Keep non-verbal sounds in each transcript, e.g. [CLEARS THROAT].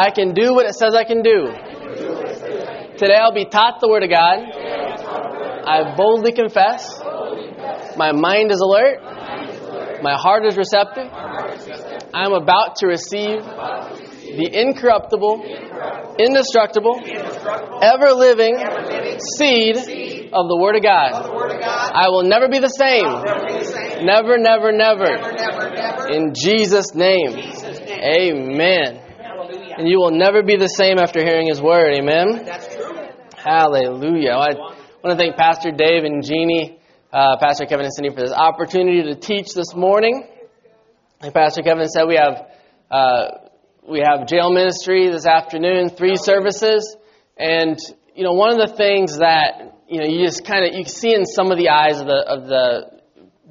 I can do what it says I can do. Today I'll be taught the Word of God. I boldly confess. My mind is alert. My heart is receptive. I am about to receive the incorruptible, indestructible, ever living seed of the Word of God. I will never be the same. Never, never, never. In Jesus' name. Amen. And you will never be the same after hearing His Word. Amen. That's true. Hallelujah. I want to thank Pastor Dave and Jeannie, uh, Pastor Kevin and Cindy for this opportunity to teach this morning. Like Pastor Kevin said, we have uh, we have jail ministry this afternoon, three services, and you know one of the things that you know you just kind of you see in some of the eyes of the of the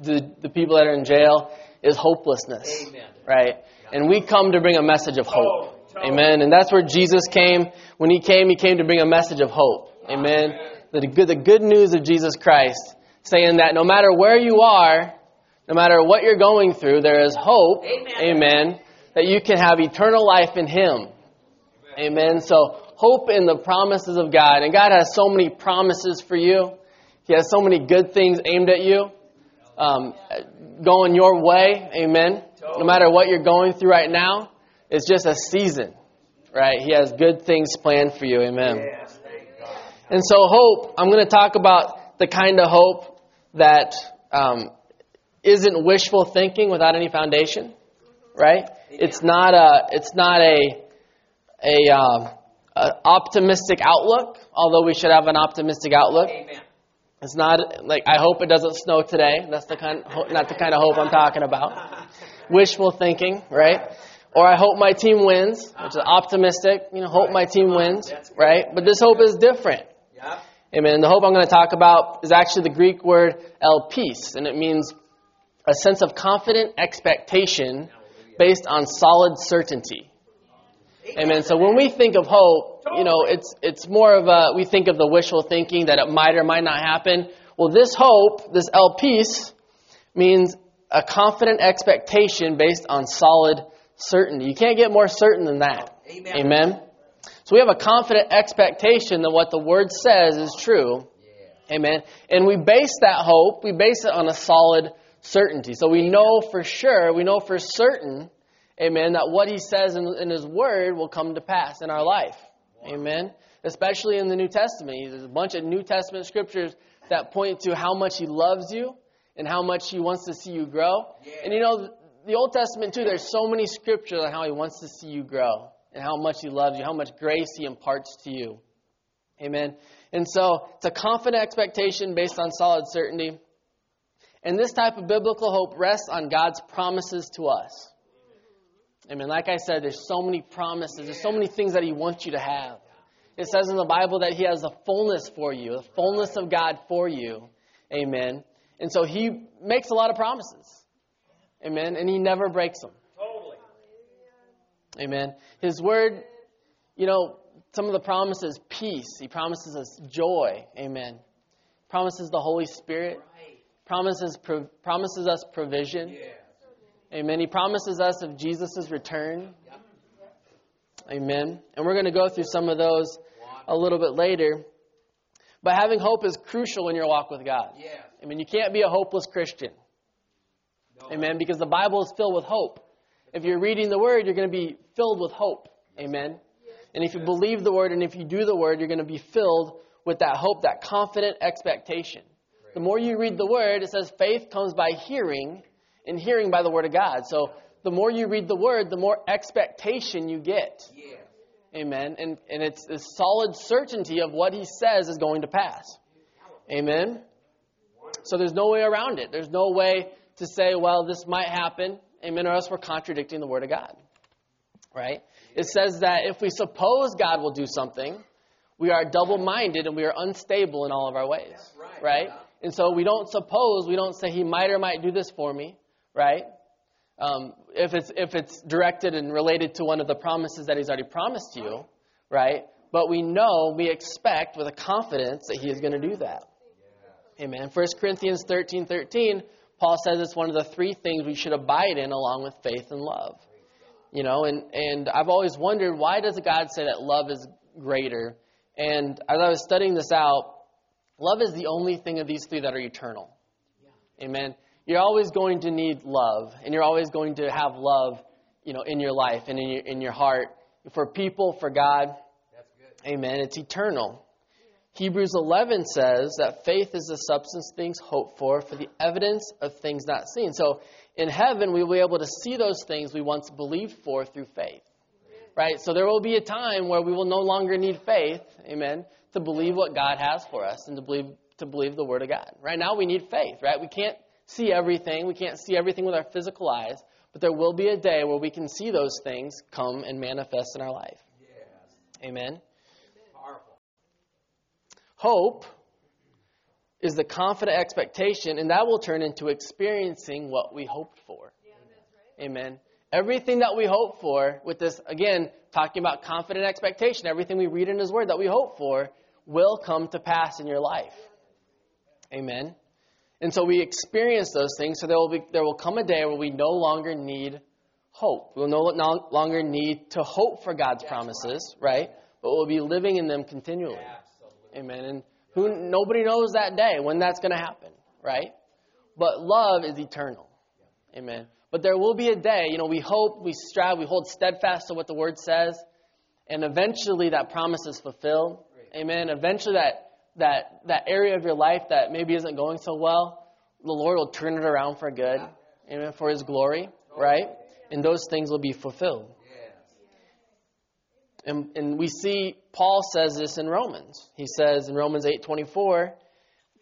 the, the people that are in jail is hopelessness, right? And we come to bring a message of hope. Amen. And that's where Jesus came. When he came, he came to bring a message of hope. Amen. The good, the good news of Jesus Christ, saying that no matter where you are, no matter what you're going through, there is hope. Amen. That you can have eternal life in him. Amen. So hope in the promises of God. And God has so many promises for you. He has so many good things aimed at you. Um, going your way. Amen. No matter what you're going through right now, it's just a season, right? He has good things planned for you. Amen. And so, hope, I'm going to talk about the kind of hope that um, not wishful thinking without any foundation, right? It's not a, it's not a, a, uh, a optimistic outlook, although we should have an optimistic outlook. It's not like I hope it doesn't snow today. That's the kind, not the kind of hope I'm talking about. [LAUGHS] Wishful thinking, right? Or I hope my team wins, which is optimistic. You know, hope my team wins, right? But this hope is different. Amen. The hope I'm going to talk about is actually the Greek word elpis, and it means a sense of confident expectation based on solid certainty. Amen. So when we think of hope, you know, it's it's more of a we think of the wishful thinking that it might or might not happen. Well, this hope, this elpis, means a confident expectation based on solid certainty. You can't get more certain than that. Amen. Amen. So we have a confident expectation that what the word says is true. Amen. And we base that hope, we base it on a solid certainty. So we know for sure, we know for certain, amen, that what he says in, in his word will come to pass in our life. Amen. Especially in the New Testament. There's a bunch of New Testament scriptures that point to how much he loves you and how much he wants to see you grow. And you know, the Old Testament too, there's so many scriptures on how he wants to see you grow and how much he loves you, how much grace he imparts to you. Amen. And so it's a confident expectation based on solid certainty. And this type of biblical hope rests on God's promises to us. Amen. Like I said, there's so many promises, there's so many things that he wants you to have. It says in the Bible that he has the fullness for you, the fullness of God for you. Amen. And so he makes a lot of promises. Amen. And he never breaks them. Totally. Amen. His word, you know, some of the promises, peace. He promises us joy. Amen. Promises the Holy Spirit. Promises pro- promises us provision. Amen. He promises us of Jesus' return. Amen. And we're going to go through some of those a little bit later. But having hope is crucial in your walk with God. Yeah. I mean, you can't be a hopeless Christian. Amen. Because the Bible is filled with hope. If you're reading the Word, you're going to be filled with hope. Amen. And if you believe the Word and if you do the Word, you're going to be filled with that hope, that confident expectation. The more you read the Word, it says faith comes by hearing, and hearing by the Word of God. So the more you read the Word, the more expectation you get. Amen. And, and it's this solid certainty of what He says is going to pass. Amen. So there's no way around it. There's no way to say, well, this might happen, amen, or else we're contradicting the Word of God. Right? It says that if we suppose God will do something, we are double minded and we are unstable in all of our ways. right. Right? And so we don't suppose, we don't say he might or might do this for me, right? Um, if it's if it's directed and related to one of the promises that he's already promised you, right? But we know, we expect with a confidence that he is going to do that. Amen. 1 Corinthians 13, 13, Paul says it's one of the three things we should abide in along with faith and love. You know, and, and I've always wondered why does God say that love is greater? And as I was studying this out, love is the only thing of these three that are eternal. Amen. You're always going to need love, and you're always going to have love, you know, in your life and in your, in your heart for people, for God. That's good. Amen. It's eternal. Hebrews 11 says that faith is the substance of things hoped for, for the evidence of things not seen. So in heaven, we will be able to see those things we once believed for through faith. Right? So there will be a time where we will no longer need faith, amen, to believe what God has for us and to believe to believe the word of God. Right now we need faith, right? We can't see everything. We can't see everything with our physical eyes, but there will be a day where we can see those things come and manifest in our life. Yes. Amen. Hope is the confident expectation, and that will turn into experiencing what we hoped for. Amen. Everything that we hope for, with this, again, talking about confident expectation, everything we read in His Word that we hope for will come to pass in your life. Amen. And so we experience those things, so there will, be, there will come a day where we no longer need hope. We'll no, no longer need to hope for God's promises, right? But we'll be living in them continually. Absolutely. Amen. And who nobody knows that day when that's going to happen, right? But love is eternal. Amen. But there will be a day, you know, we hope, we strive, we hold steadfast to what the word says, and eventually that promise is fulfilled. Amen. Eventually that that that area of your life that maybe isn't going so well, the Lord will turn it around for good. Amen. For his glory, right? And those things will be fulfilled. And, and we see Paul says this in Romans. He says in Romans 8:24,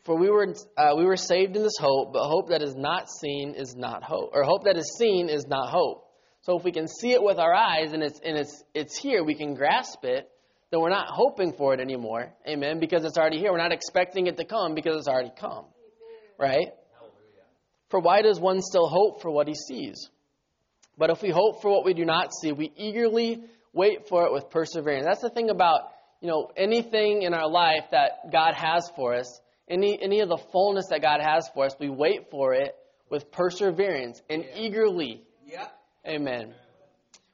"For we were uh, we were saved in this hope, but hope that is not seen is not hope, or hope that is seen is not hope." So if we can see it with our eyes and it's and it's it's here, we can grasp it. Then we're not hoping for it anymore, amen, because it's already here. We're not expecting it to come because it's already come, right? For why does one still hope for what he sees? But if we hope for what we do not see, we eagerly wait for it with perseverance. That's the thing about, you know, anything in our life that God has for us, any, any of the fullness that God has for us, we wait for it with perseverance and eagerly. Yep. Amen.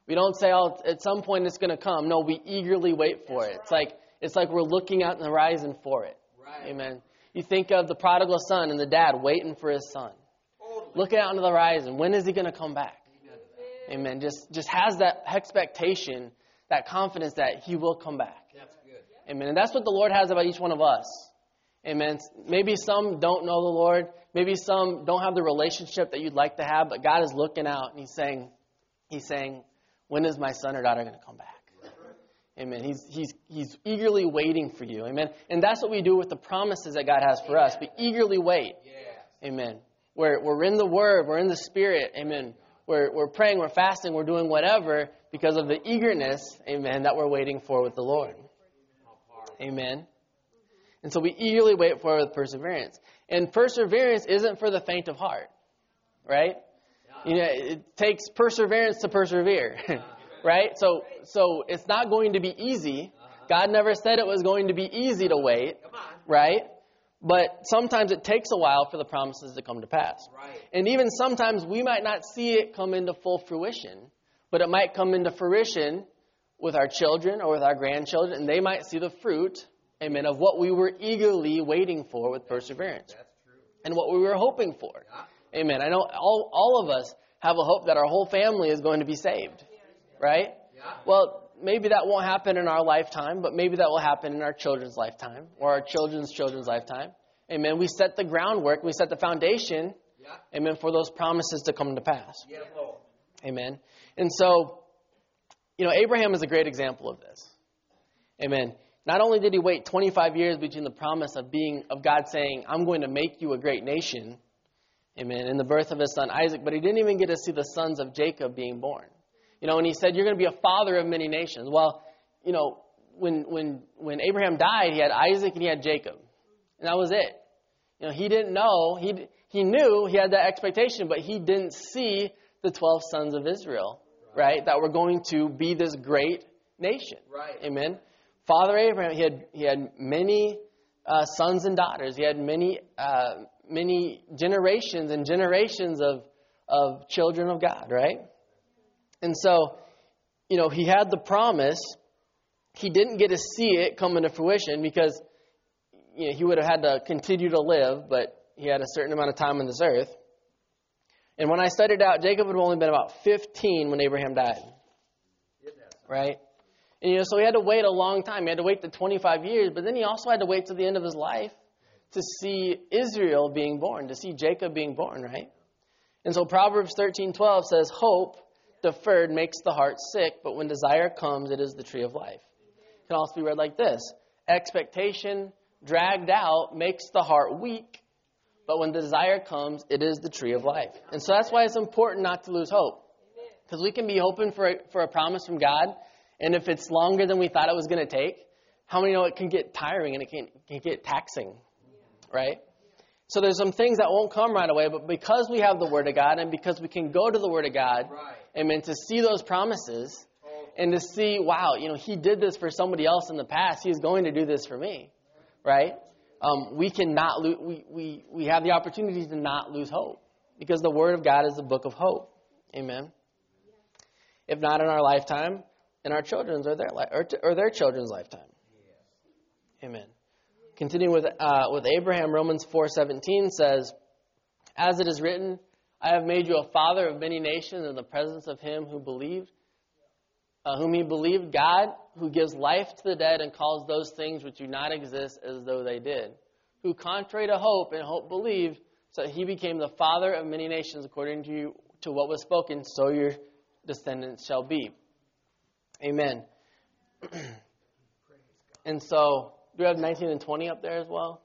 We don't say, oh, at some point it's going to come. No, we eagerly wait for it. It's like, it's like we're looking out on the horizon for it. Right. Amen. You think of the prodigal son and the dad waiting for his son Totally. looking out on the horizon. When is he going to come back? Amen to that. Amen. Just just has that expectation, that confidence that he will come back. That's good. Amen. And that's what the Lord has about each one of us. Amen. Maybe some don't know the Lord. Maybe some don't have the relationship that you'd like to have, but God is looking out and He's saying, He's saying, when is my son or daughter going to come back? Amen. He's, he's, he's eagerly waiting for you. Amen. And that's what we do with the promises that God has for us. We eagerly wait. Amen. We're, we're in the Word, we're in the Spirit. Amen. We're, we're praying, we're fasting, we're doing whatever because of the eagerness, amen, that we're waiting for with the Lord. Amen. And so we eagerly wait for it with perseverance. And perseverance isn't for the faint of heart, right? You know, it takes perseverance to persevere, [LAUGHS] right? So, so it's not going to be easy. God never said it was going to be easy to wait, right? But sometimes it takes a while for the promises to come to pass. Right. And even sometimes we might not see it come into full fruition, but it might come into fruition with our children or with our grandchildren, and they might see the fruit, amen, of what we were eagerly waiting for with perseverance That's true. and what we were hoping for. Yeah. Amen. I know all, all of us have a hope that our whole family is going to be saved, right? Yeah. Well, maybe that won't happen in our lifetime, but maybe that will happen in our children's lifetime or our children's children's lifetime. Amen. We set the groundwork, we set the foundation, Yeah. amen, for those promises to come to pass. Lord. Amen. And so, you know, Abraham is a great example of this. Amen. not only did he wait 25 years between the promise of being of God saying, "I'm going to make you a great nation," amen, and the birth of his son Isaac, but he didn't even get to see the sons of Jacob being born. You know, and he said, "You're going to be a father of many nations." Well, you know, when when when Abraham died, he had Isaac and he had Jacob, and that was it. You know, he didn't know he he knew he had that expectation, but he didn't see the 12 sons of Israel, right, that were going to be this great nation. Right. Amen. Father Abraham, he had he had many uh, sons and daughters. He had many uh, many generations and generations of of children of God, right? And so, you know, he had the promise. He didn't get to see it come into fruition because you know, he would have had to continue to live, but he had a certain amount of time on this earth. And when I studied out, Jacob had only been about 15 when Abraham died, right? And you know, so he had to wait a long time. He had to wait the 25 years, but then he also had to wait to the end of his life to see Israel being born, to see Jacob being born, right? And so Proverbs 13:12 says, "Hope deferred makes the heart sick, but when desire comes, it is the tree of life." It can also be read like this: Expectation dragged out makes the heart weak, but when desire comes, it is the tree of life. And so that's why it's important not to lose hope. Because we can be hoping for a, for a promise from God, and if it's longer than we thought it was going to take, how many know it can get tiring and it can, can get taxing, right? So there's some things that won't come right away, but because we have the Word of God and because we can go to the Word of God, Right. amen, to see those promises and to see, wow, you know, He did this for somebody else in the past. He's going to do this for me, right? Um, we cannot lose, we, we, we have the opportunity to not lose hope because the Word of God is the book of hope. Amen. If not in our lifetime, in our children's or their li- or, t- or their children's lifetime. Amen. Continuing with uh, with Abraham, Romans four seventeen says, "As it is written, I have made you a father of many nations in the presence of him who believed, uh, whom he believed, God, who gives life to the dead and calls those things which do not exist as though they did, who contrary to hope and hope believed, so he became the father of many nations according to to what was spoken, so your descendants shall be." Amen. [CLEARS THROAT] and so, do we have 19 and 20 up there as well?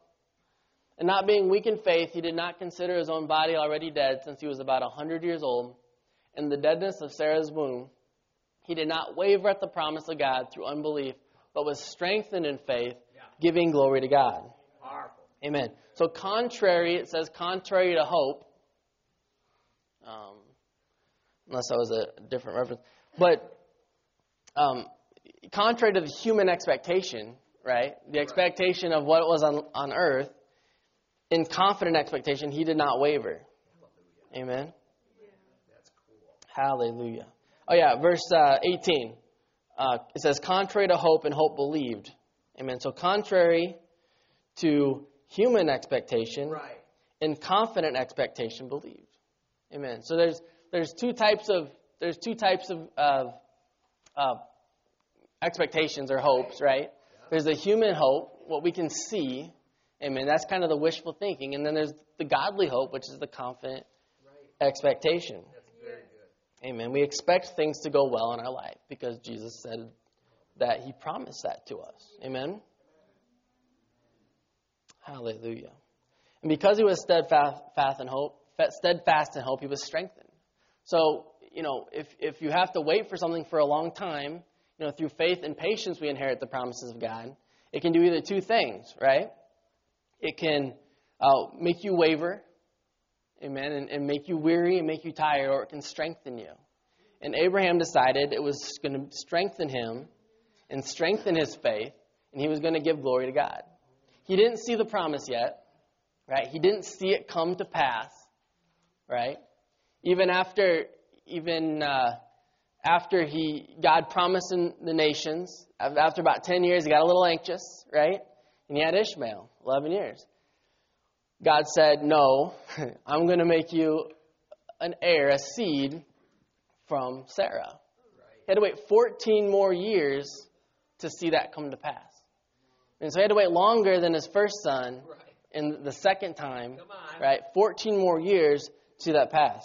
And not being weak in faith, he did not consider his own body already dead since he was about a 100 years old, and the deadness of Sarah's womb. He did not waver at the promise of God through unbelief, but was strengthened in faith, giving glory to God. Powerful. Amen. So, contrary, it says contrary to hope. Um, unless that was a different reference. But um, contrary to the human expectation, right? The expectation of what was on, on earth, in confident expectation, he did not waver. Amen. Hallelujah. Oh, yeah, verse uh, 18. Uh, it says, contrary to hope and hope believed. Amen. So, contrary to human expectation, Right. in confident expectation believed. Amen. So there's there's two types of there's two types of, of uh, expectations or hopes, right? There's the human hope, what we can see. Amen. That's kind of the wishful thinking, and then there's the godly hope, which is the confident Right. expectation. That's very good. Amen. We expect things to go well in our life because Jesus said that He promised that to us. Amen. Hallelujah. And because He was steadfast fast in hope, steadfast in hope, He was strengthened. So, you know, if, if you have to wait for something for a long time, you know, through faith and patience we inherit the promises of God. It can do either two things, right? It can uh, make you waver, amen, and, and make you weary and make you tired, or it can strengthen you. And Abraham decided it was going to strengthen him and strengthen his faith, and he was going to give glory to God. He didn't see the promise yet, right? He didn't see it come to pass, right? Even after, even uh, after he God promised in the nations, after about ten years, he got a little anxious, right? And he had Ishmael, eleven years. God said, "No, [LAUGHS] I'm going to make you an heir, a seed from Sarah." He had to wait 14 more years to see that come to pass. And so he had to wait longer than his first son and the second time, right? 14 more years to see that pass.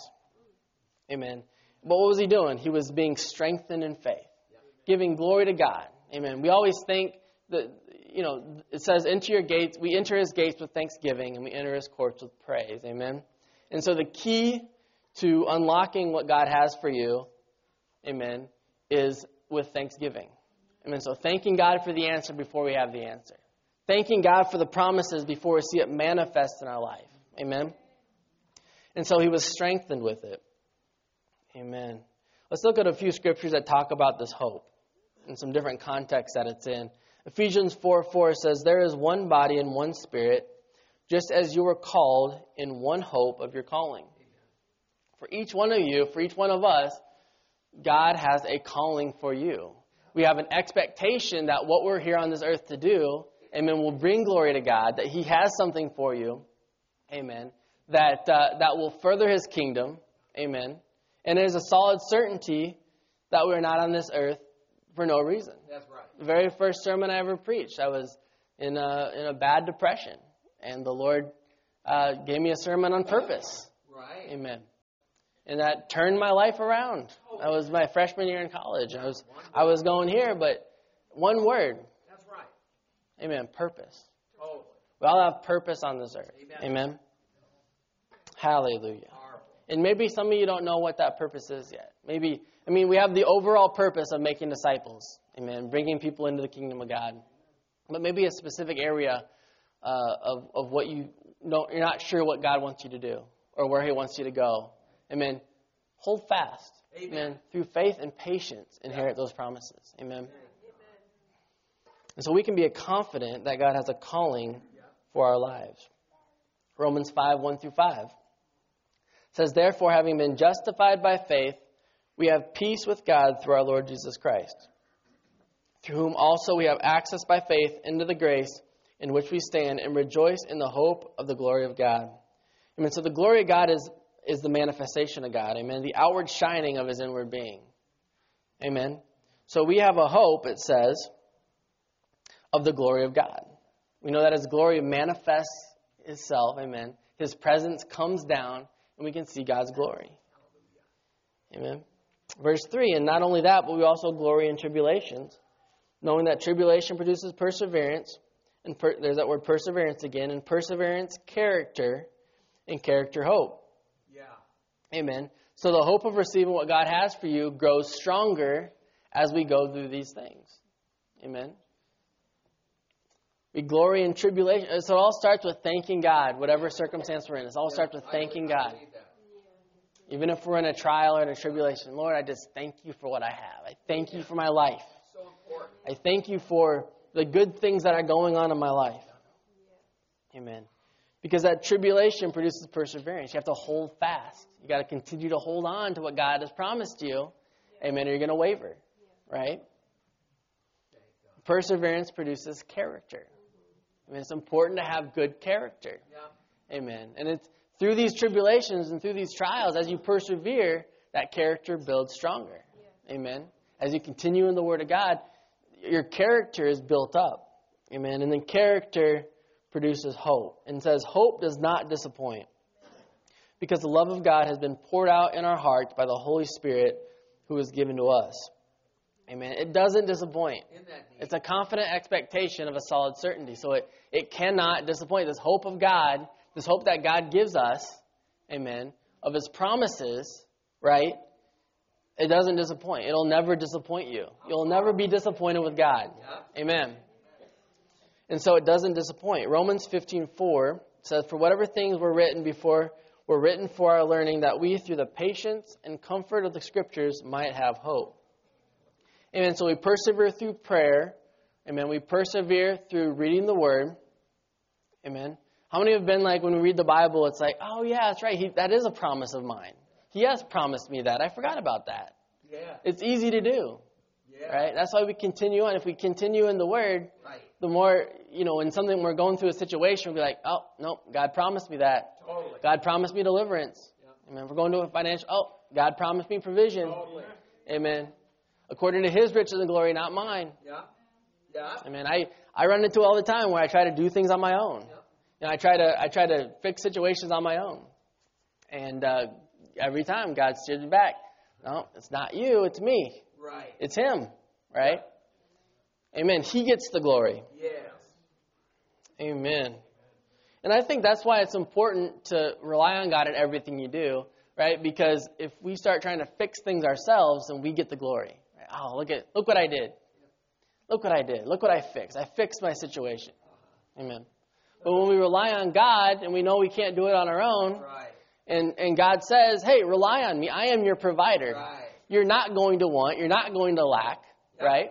Amen. But what was he doing? He was being strengthened in faith, giving glory to God. Amen. We always think that you know, it says, enter your gates, we enter his gates with thanksgiving and we enter his courts with praise. Amen. And so the key to unlocking what God has for you, amen, is with thanksgiving. Amen. So thanking God for the answer before we have the answer. Thanking God for the promises before we see it manifest in our life. Amen. And so he was strengthened with it. Amen. Let's look at a few scriptures that talk about this hope in some different contexts that it's in. Ephesians 4 4 says, There is one body and one spirit, just as you were called in one hope of your calling. For each one of you, for each one of us, God has a calling for you. We have an expectation that what we're here on this earth to do, amen, will bring glory to God, that He has something for you, amen, that, uh, that will further His kingdom, amen. And it is a solid certainty that we're not on this earth for no reason. That's right. The very first sermon I ever preached, I was in a, in a bad depression, and the Lord uh, gave me a sermon on purpose. Right. Amen. And that turned my life around. That was my freshman year in college. I was I was going here, but one word. That's right. Amen. Purpose. Totally. We all have purpose on this earth. Amen. Amen. Hallelujah. And maybe some of you don't know what that purpose is yet. Maybe, I mean, we have the overall purpose of making disciples. Amen. Bringing people into the kingdom of God. But maybe a specific area uh, of, of what you know, you're not sure what God wants you to do or where He wants you to go. Amen. Hold fast. Amen. Through faith and patience, inherit those promises. Amen. And so we can be confident that God has a calling for our lives. Romans 5 1 through 5 says, Therefore, having been justified by faith, we have peace with God through our Lord Jesus Christ, through whom also we have access by faith into the grace in which we stand and rejoice in the hope of the glory of God. Amen. So the glory of God is, is the manifestation of God. Amen. The outward shining of his inward being. Amen. So we have a hope, it says, of the glory of God. We know that his glory manifests itself. Amen. His presence comes down and we can see God's glory. Amen. Verse 3 And not only that, but we also glory in tribulations, knowing that tribulation produces perseverance. And per- there's that word perseverance again. And perseverance, character, and character, hope. Yeah. Amen. So the hope of receiving what God has for you grows stronger as we go through these things. Amen. We glory in tribulation. So it all starts with thanking God, whatever circumstance we're in. It all starts with thanking God. Even if we're in a trial or in a tribulation, Lord, I just thank you for what I have. I thank you for my life. I thank you for the good things that are going on in my life. Amen. Because that tribulation produces perseverance. You have to hold fast. You got to continue to hold on to what God has promised you. Amen. Or you're going to waver. Right? Perseverance produces character. I mean, it's important to have good character. Yeah. Amen. And it's through these tribulations and through these trials, as you persevere, that character builds stronger. Amen. As you continue in the Word of God, your character is built up. Amen. And then character produces hope. And says, Hope does not disappoint. Because the love of God has been poured out in our hearts by the Holy Spirit who is given to us. Amen. It doesn't disappoint. In that need. It's a confident expectation of a solid certainty. So it, it cannot disappoint. This hope of God, this hope that God gives us, amen, of His promises, right? It doesn't disappoint. It'll never disappoint you. You'll never be disappointed with God. Amen. And so it doesn't disappoint. Romans 15:4 says, "For whatever things were written before were written for our learning, that we, through the patience and comfort of the Scriptures, might have hope." Amen. So we persevere through prayer. Amen. We persevere through reading the Word. Amen. How many have been like when we read the Bible, it's like, oh yeah, that's right. He, that is a promise of mine. He has promised me that. I forgot about that. Yeah. It's easy to do, Yeah. right? That's why we continue on. If we continue in the Word, Right. the more, you know, when something we're going through a situation, we'll be like, oh, no, God promised me that. Totally. God promised me deliverance. Yeah. Amen. If we're going to a financial, oh, God promised me provision. Totally. Amen. According to His riches and glory, not mine. Yeah. Yeah. I mean, I, I run into all the time where I try to do things on my own. Yeah. You know, I try to I try to fix situations on my own, and uh, every time God steers me back. No, it's not you. It's me. Right. It's Him. Right. Amen. He gets the glory. Yes. Amen. And I think that's why it's important to rely on God in everything you do, right? Because if we start trying to fix things ourselves, then we get the glory. Oh, look at look what I did. Look what I did. Look what I fixed. I fixed my situation. Amen. But when we rely on God and we know we can't do it on our own, Right. and, and God says, hey, rely on me. I am your provider. Right. You're not going to want, you're not going to lack, Yeah. right?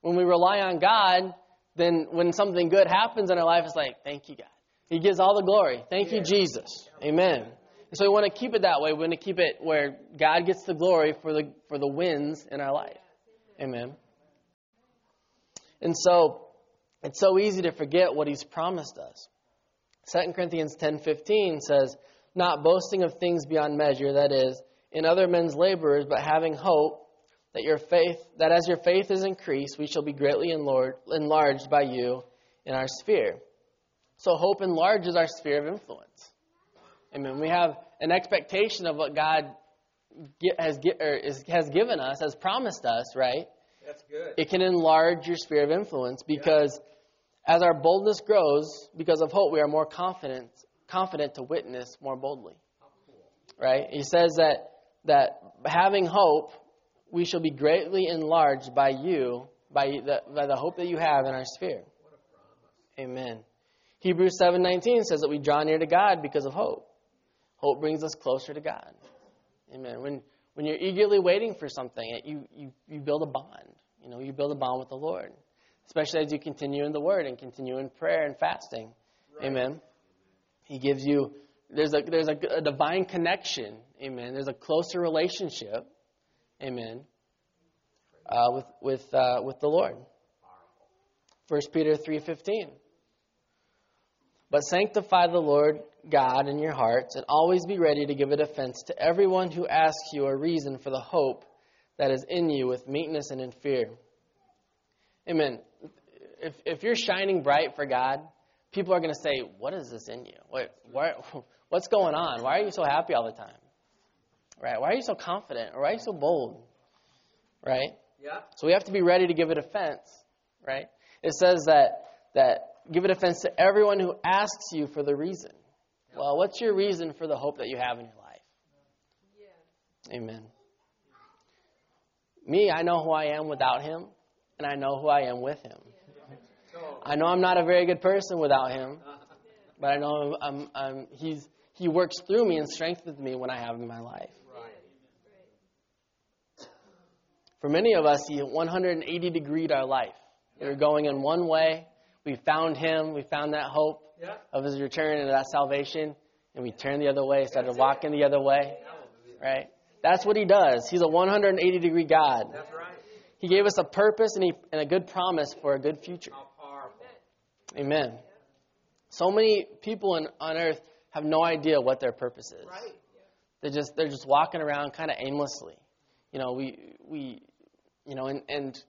When we rely on God, then when something good happens in our life, it's like, thank you, God. He gives all the glory. Thank you, Jesus. Amen. So we want to keep it that way. We want to keep it where God gets the glory for the for the wins in our life. Amen. And so it's so easy to forget what he's promised us. 2 Corinthians 10:15 says, "Not boasting of things beyond measure, that is, in other men's labors, but having hope that your faith that as your faith is increased, we shall be greatly enlarged by you in our sphere." So hope enlarges our sphere of influence. Amen. We have an expectation of what God get, has, get, or is, has given us, has promised us, right? That's good. it can enlarge your sphere of influence because as our boldness grows because of hope we are more confident confident to witness more boldly. Right? He says that that having hope we shall be greatly enlarged by you by the, by the hope that you have in our sphere. Amen. Hebrews 7.19 says that we draw near to god because of hope hope brings us closer to god Amen. When when you're eagerly waiting for something, you, you, you build a bond. You know, you build a bond with the Lord. Especially as you continue in the Word and continue in prayer and fasting. Amen. He gives you there's a there's a, a divine connection. Amen. There's a closer relationship. Amen. Uh, with with uh, with the Lord. First Peter three fifteen. But sanctify the Lord God in your hearts, and always be ready to give a defense to everyone who asks you a reason for the hope that is in you with meekness and in fear. Amen. If, if you're shining bright for God, people are going to say, What is this in you? What, why, [LAUGHS] what's going on? Why are you so happy all the time? Right? Why are you so confident? Or why are you so bold? Right? Yeah. So we have to be ready to give a defense, right? It says that that give a defense to everyone who asks you for the reason. Well, what's your reason for the hope that you have in your life? Amen. Me, I know who I am without him, and I know who I am with him. I know I'm not a very good person without him, but I know I'm, I'm, he's, he works through me and strengthens me when I have him in my life. For many of us, he 180 degreed our life. We were going in one way. We found him. We found that hope Yeah. of his return and that salvation, and we turned the other way, started walking the other way. Right? That's what he does. He's a 180 degree God. That's right. He gave us a purpose and, he, and a good promise for a good future. How. Amen. So many people in, on earth have no idea what their purpose is. Right. They're just they're just walking around kind of aimlessly. You know, we we you know, and and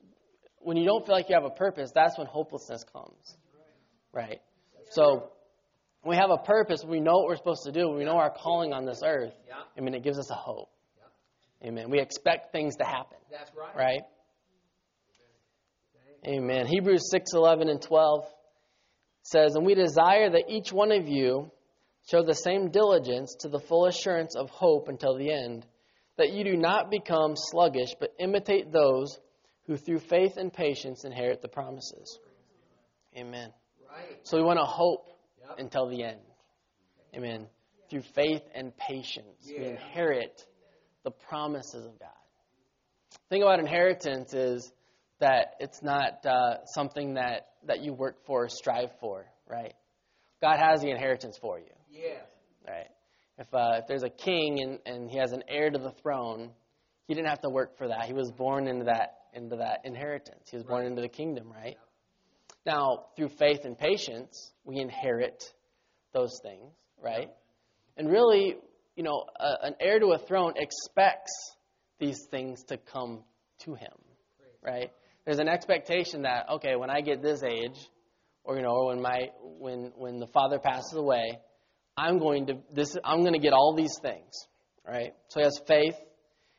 when you don't feel like you have a purpose, that's when hopelessness comes. Right? So we have a purpose, we know what we're supposed to do, we know our calling on this earth. Yeah. I mean, it gives us a hope. Amen. We expect things to happen, That's right. right? Amen. Hebrews 6, 11, and 12 says, And we desire that each one of you show the same diligence to the full assurance of hope until the end, that you do not become sluggish, but imitate those who through faith and patience inherit the promises. Amen. Right. So we want to hope Yep. until the end. Amen. Through faith and patience, we inherit the promises of God. The thing about inheritance is that it's not uh, something that, that you work for or strive for, right? God has the inheritance for you, Yes. right? If, uh, if there's a king and, and he has an heir to the throne, he didn't have to work for that. He was born into that into that inheritance. He was born into the kingdom, right? Now, through faith and patience, we inherit those things, right? And really, you know, a, an heir to a throne expects these things to come to him, right? There's an expectation that okay, when I get this age, or you know, or when my when when the father passes away, I'm going to this I'm going to get all these things, right? So he has faith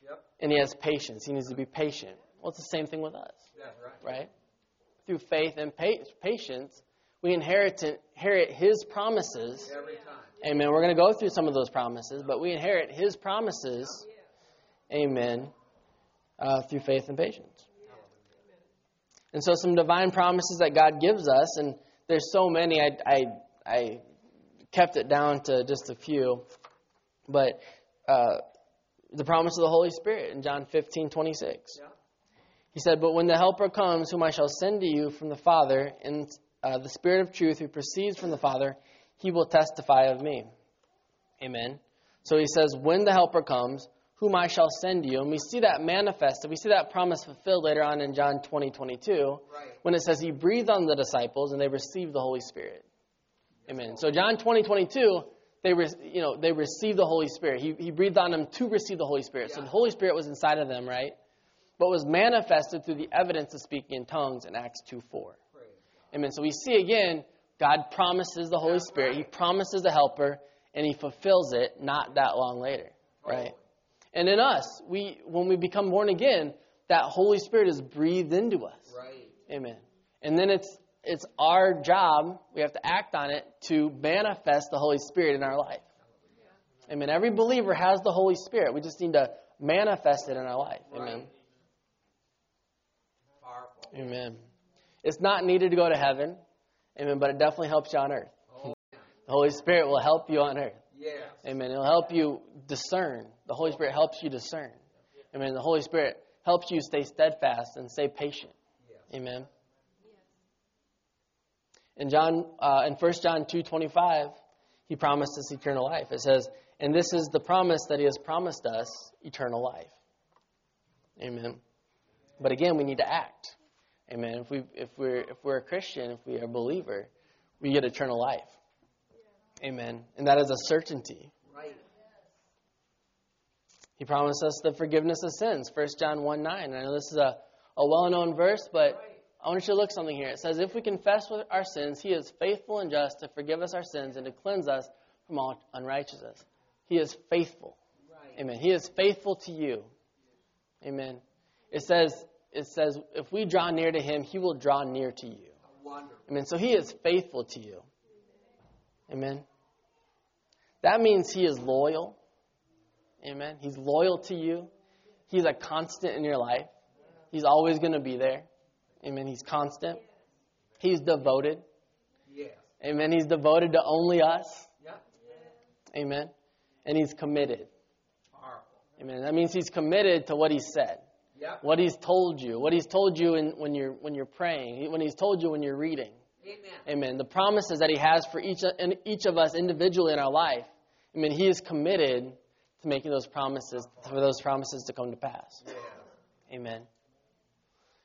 Yep. and he has patience. He needs to be patient. Well, it's the same thing with us That's right. right? Through faith and patience, We inherit, inherit His promises. Every time. Amen. We're going to go through some of those promises, but we inherit His promises. Amen. Uh, through faith and patience. And so, some divine promises that God gives us, and there's so many. I, I, I kept it down to just a few, but uh, the promise of the Holy Spirit in John 15, 26. Yeah. He said, But when the Helper comes, whom I shall send to you from the Father, and uh, the Spirit of truth who proceeds from the Father, he will testify of me. Amen. So he says, When the Helper comes, whom I shall send to you. And we see that manifested. We see that promise fulfilled later on in John 20, 22, Right. when it says he breathed on the disciples and they received the Holy Spirit. Amen. So John 20, 22, they, re- you know, they received the Holy Spirit. He, he breathed on them to receive the Holy Spirit. So the Holy Spirit was inside of them, right? But was manifested through the evidence of speaking in tongues in Acts 2, 4. Amen. So we see again, God promises the Holy Spirit. He promises the helper, and he fulfills it not that long later. Right? And in us, we when we become born again, that Holy Spirit is breathed into us. Right. Amen. And then it's it's our job, we have to act on it to manifest the Holy Spirit in our life. Amen. Every believer has the Holy Spirit. We just need to manifest it in our life. Amen. Amen. It's not needed to go to heaven. Amen. But it definitely helps you on earth. Oh, The Holy Spirit will help you on earth. yes. Amen. It'll help you discern. The Holy Spirit helps you discern. Amen. The Holy Spirit helps you stay steadfast and stay patient. Yes. Amen. In John, uh, in 1 John two twenty five, he promised us eternal life. It says, "And this is the promise that he has promised us, eternal life." Amen. But again, we need to act. Amen. If we if we're if we're a Christian, if we are a believer, we get eternal life. Amen. And that is a certainty. Right. He promised us the forgiveness of sins, 1 John 1 9. I know this is a, a well known verse, but I want you to look something here. It says, If we confess with our sins, He is faithful and just to forgive us our sins and to cleanse us from all unrighteousness. He is faithful. Right. Amen. He is faithful to you. Amen. It says, it says, if we draw near to Him, He will draw near to you. Amen. So He is faithful to you. Amen. That means He is loyal. Amen. He's loyal to you. He's a constant in your life. He's always going to be there. Amen. He's constant. He's devoted. Yes. Amen. He's devoted to only us. Yeah. Amen. And He's committed. Amen. That means He's committed to what He said, Yeah. what He's told you, what He's told you in, when you're when you're praying, when He's told you when you're reading. Amen. Amen. The promises that He has for each, in each of us individually in our life. I mean, He is committed to making those promises, for those promises to come to pass. Yes. Amen.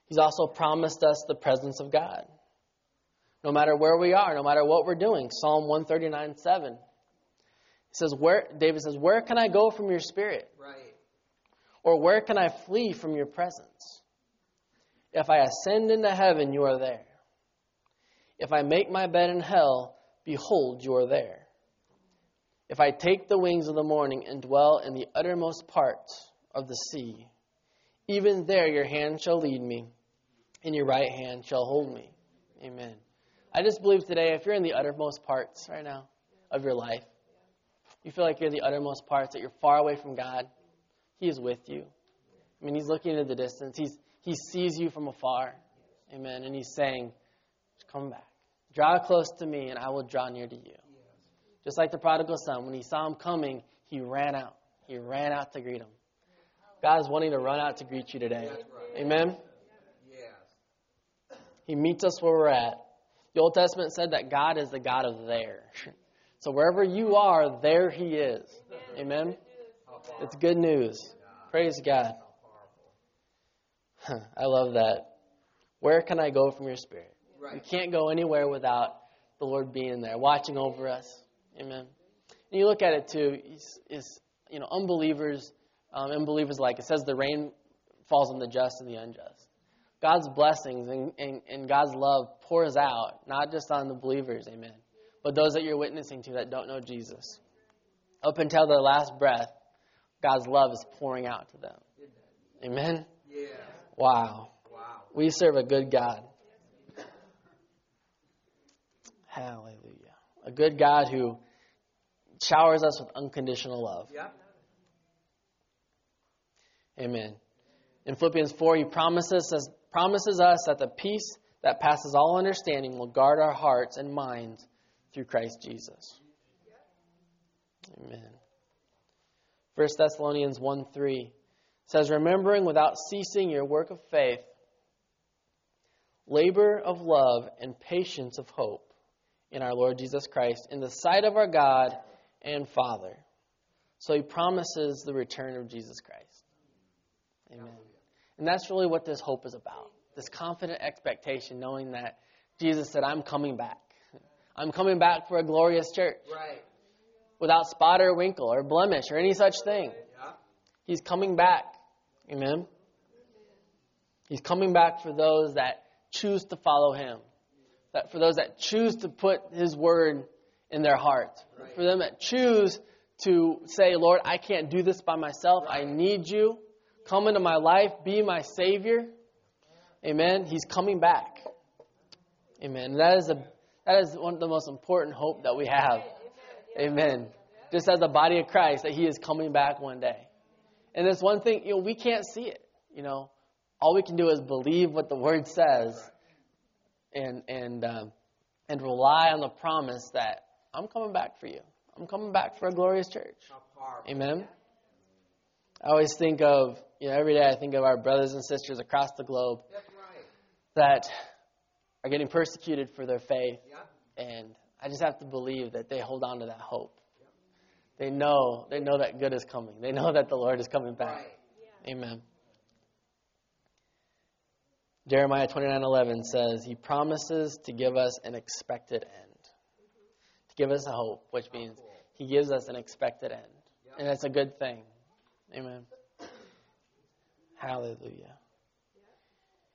He's also promised us the presence of God. No matter where we are, no matter what we're doing. Psalm 139 7. It says, where, David says, Where can I go from your spirit? Right. Or where can I flee from your presence? If I ascend into heaven, you are there. If I make my bed in hell, behold, you are there. If I take the wings of the morning and dwell in the uttermost parts of the sea, even there your hand shall lead me, and your right hand shall hold me. Amen. I just believe today, if you're in the uttermost parts right now of your life, you feel like you're in the uttermost parts, that you're far away from God, He is with you. I mean, He's looking into the distance. He's, he sees you from afar. Amen. And He's saying, come back. Draw close to me, and I will draw near to you. Just like the prodigal son, when he saw him coming, he ran out. He ran out to greet him. God is wanting to run out to greet you today. Amen. He meets us where we're at. The Old Testament said that God is the God of there. [LAUGHS] So wherever you are, there He is. Amen. It's good news. Praise God. I love that. Where can I go from your spirit? We Right. can't go anywhere without the Lord being there, watching over us. Amen. And you look at it too, is, is you know, unbelievers, um, unbelievers like it says the rain falls on the just and the unjust. God's blessings and, and, and God's love pours out, not just on the believers, amen, but those that you're witnessing to that don't know Jesus. Up until their last breath, God's love is pouring out to them. Amen. Yes. Wow. Wow. We serve a good God. Hallelujah. A good God who showers us with unconditional love. Yep. Amen. In Philippians 4, he promises us, promises us that the peace that passes all understanding will guard our hearts and minds through Christ Jesus. Amen. 1 Thessalonians 1 3 says, Remembering without ceasing your work of faith, labor of love, and patience of hope in our Lord Jesus Christ, in the sight of our God and Father. So he promises the return of Jesus Christ. Amen. And that's really what this hope is about this confident expectation, knowing that Jesus said, I'm coming back. I'm coming back for a glorious church Right. Without spot or wrinkle or blemish or any such thing. He's coming back. Amen. He's coming back for those that choose to follow him. That for those that choose to put his word in their heart. For them that choose to say, Lord, I can't do this by myself. I need you. Come into my life. Be my savior. Amen. He's coming back. Amen. That is a that is one of the most important hope that we have. Amen. Just as the body of Christ, that He is coming back one day. And there's one thing, you know, we can't see it. You know, all we can do is believe what the Word says, and and um, and rely on the promise that I'm coming back for you. I'm coming back for a glorious church. Amen. I always think of, you know, every day I think of our brothers and sisters across the globe that are getting persecuted for their faith. And I just have to believe that they hold on to that hope. They know, they know that good is coming. They know that the Lord is coming back. Right. Amen. Jeremiah 29:11 says he promises to give us an expected end. To give us a hope, which means he gives us an expected end. And that's a good thing. Amen. Hallelujah.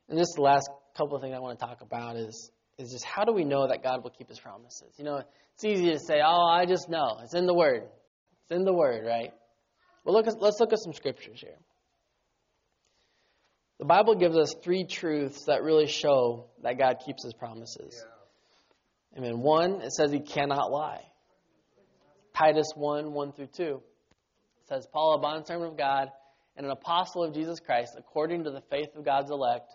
And just the last couple of things I want to talk about is is just how do we know that God will keep his promises? You know, it's easy to say, "Oh, I just know. It's in the word." It's in the word, right? Well, look at, let's look at some scriptures here. The Bible gives us three truths that really show that God keeps his promises. Yeah. Amen. One, it says he cannot lie. Titus 1 1 through 2. It says, Paul, a bondservant of God and an apostle of Jesus Christ, according to the faith of God's elect,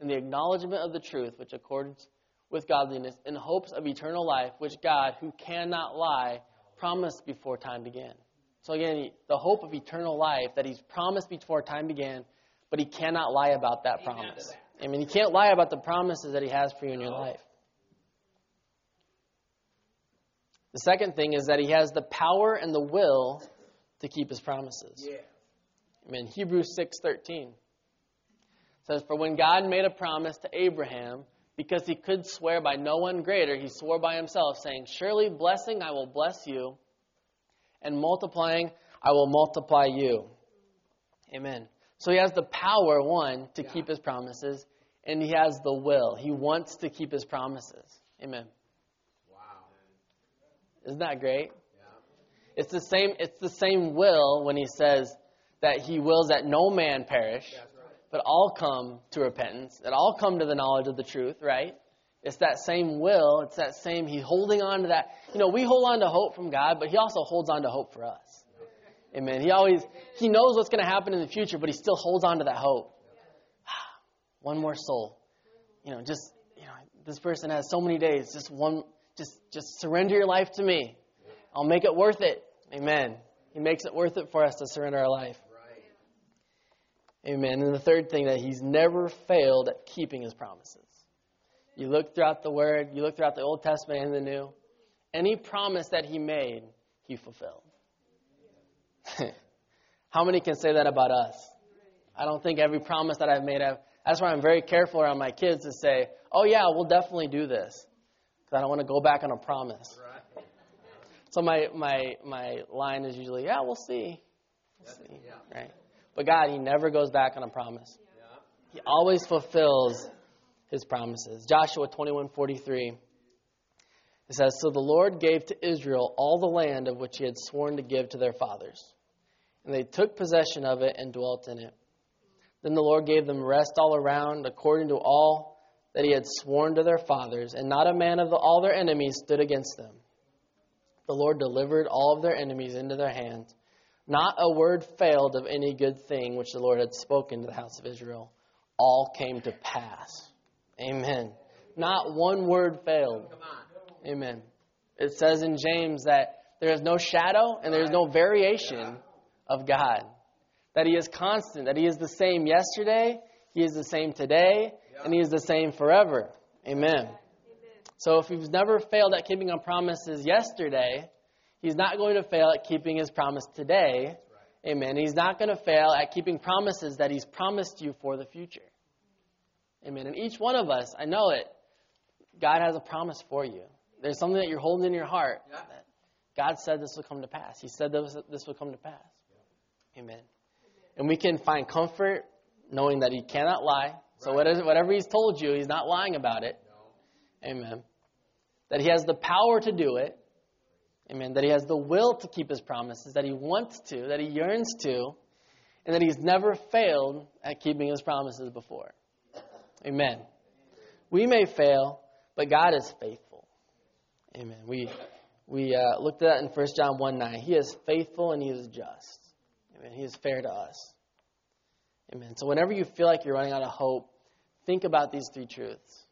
and the acknowledgement of the truth which accords with godliness, in hopes of eternal life, which God, who cannot lie, promised before time began. So again, the hope of eternal life that he's promised before time began, but he cannot lie about that Amen promise. that. I mean, he can't lie about the promises that he has for you in your life. The second thing is that he has the power and the will to keep his promises. Yeah. mean, Hebrews 6:13 says, "For when God made a promise to Abraham, because he could swear by no one greater, he swore by himself, saying, Surely blessing I will bless you, and multiplying I will multiply you." Amen. So he has the power, one, to Yeah. keep his promises, and he has the will. He wants to keep his promises. Amen. Wow. Isn't that great? Yeah. It's the same it's the same will when he says that he wills that no man perish, right. But all come to repentance, that all come to the knowledge of the truth, right? It's that same will, it's that same he's holding on to that. You know, we hold on to hope from God, but he also holds on to hope for us. Amen. He always he knows what's going to happen in the future, but he still holds on to that hope. [SIGHS] One more soul. You know, just you know, this person has so many days, just one just just surrender your life to me. I'll make it worth it. Amen. He makes it worth it for us to surrender our life. Amen. And the third thing that he's never failed at keeping his promises. You look throughout the Word, you look throughout the Old Testament and the New, any promise that he made, he fulfilled. [LAUGHS] How many can say that about us? I don't think every promise that I've made, I've, that's why I'm very careful around my kids to say, oh yeah, we'll definitely do this. Because I don't want to go back on a promise. Right. So my, my, my line is usually, yeah, we'll see. We'll see. Yeah. Right? But God, He never goes back on a promise. He always fulfills His promises. Joshua 21:43. It says, "So the Lord gave to Israel all the land of which He had sworn to give to their fathers, and they took possession of it and dwelt in it. Then the Lord gave them rest all around, according to all that he had sworn to their fathers, and not a man of the, all their enemies stood against them. The Lord delivered all of their enemies into their hands. Not a word failed of any good thing which the Lord had spoken to the house of Israel. All came to pass. Amen. Not one word failed. Amen. It says in James that there is no shadow and there is no variation of God. That He is constant, that He is the same yesterday, He is the same today, and He is the same forever. Amen. So if He's never failed at keeping on promises yesterday, He's not going to fail at keeping His promise today. Amen. He's not going to fail at keeping promises that He's promised you for the future. Amen. And each one of us, I know it, God has a promise for you. There's something that you're holding in your heart God said this will come to pass. He said this, this will come to pass. Amen. And we can find comfort knowing that He cannot lie. So whatever, whatever He's told you, He's not lying about it. Amen. That He has the power to do it. Amen. That He has the will to keep His promises, that He wants to, that He yearns to, and that He's never failed at keeping His promises before. Amen. We may fail, but God is faithful. Amen. We we uh, looked at that in 1 John 1 9. He is faithful and he is just. Amen. He is fair to us. Amen. So whenever you feel like you're running out of hope, think about these three truths.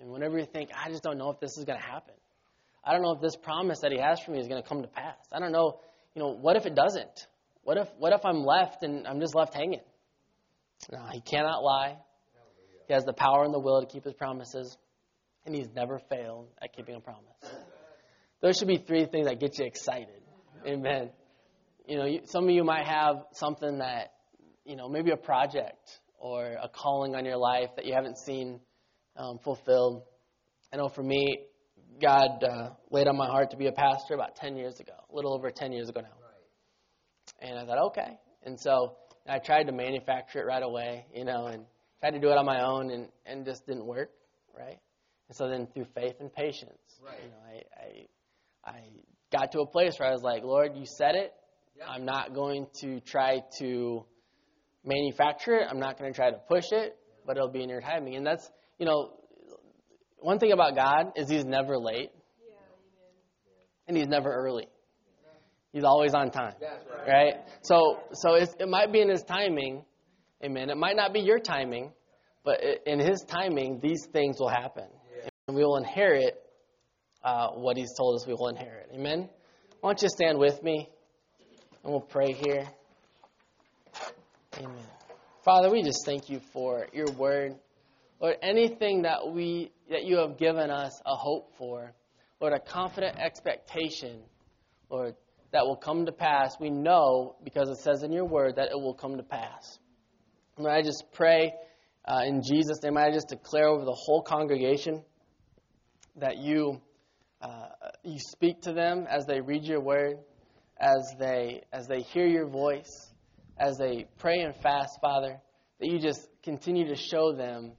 And whenever you think, I just don't know if this is going to happen. I don't know if this promise that he has for me is going to come to pass. I don't know, you know, what if it doesn't? What if what if I'm left and I'm just left hanging? No, he cannot lie. He has the power and the will to keep his promises, and he's never failed at keeping a promise. Those should be three things that get you excited. Amen. You know, some of you might have something that, you know, maybe a project or a calling on your life that you haven't seen um, fulfilled. I know for me, God uh, laid on my heart to be a pastor about 10 years ago, a little over 10 years ago now. And I thought, okay. And so I tried to manufacture it right away, you know, and tried to do it on my own and, and just didn't work, right? And so then through faith and patience, Right. you know, I, I I got to a place where I was like, Lord, you said it. Yeah. I'm not going to try to manufacture it. I'm not going to try to push it, but it'll be in your timing. And that's, you know, one thing about God is He's never late, and He's never early. He's always on time, right. So, so it might be in His timing, amen. It might not be your timing, but in His timing, these things will happen, and we will inherit uh, what He's told us we will inherit. Amen. Why don't you stand with me, and we'll pray here. Amen. Father, we just thank you for your word. Lord, anything that we that you have given us a hope for, Lord, a confident expectation, Lord, that will come to pass. We know because it says in your word that it will come to pass. Lord, I just pray uh, in Jesus' name. I just declare over the whole congregation that you uh, you speak to them as they read your word, as they as they hear your voice, as they pray and fast, Father. That you just continue to show them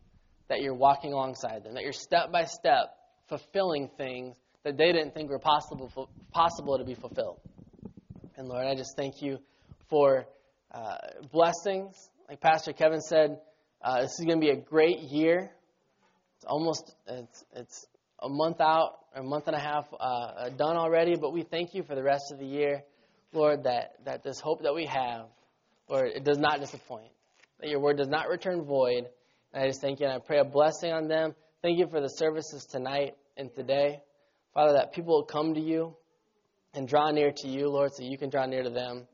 that you're walking alongside them, that you're step by step fulfilling things that they didn't think were possible possible to be fulfilled. And Lord, I just thank you for uh, blessings. Like Pastor Kevin said, uh, this is going to be a great year. It's almost it's it's a month out, a month and a half uh, done already. But we thank you for the rest of the year, Lord. That that this hope that we have, Lord, it does not disappoint. That your word does not return void. And I just thank you, and I pray a blessing on them. Thank you for the services tonight and today, Father. That people will come to you and draw near to you, Lord, so you can draw near to them.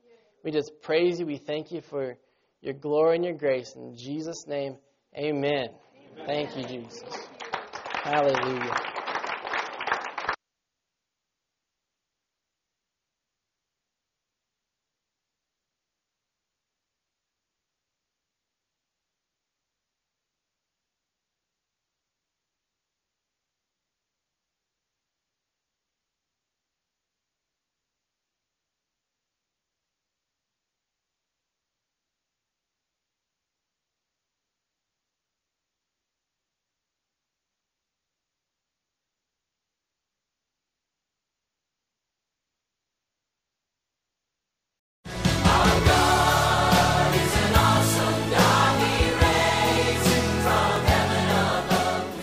We just praise you. We thank you for your glory and your grace. In Jesus' name, amen. Thank you, Jesus. Hallelujah.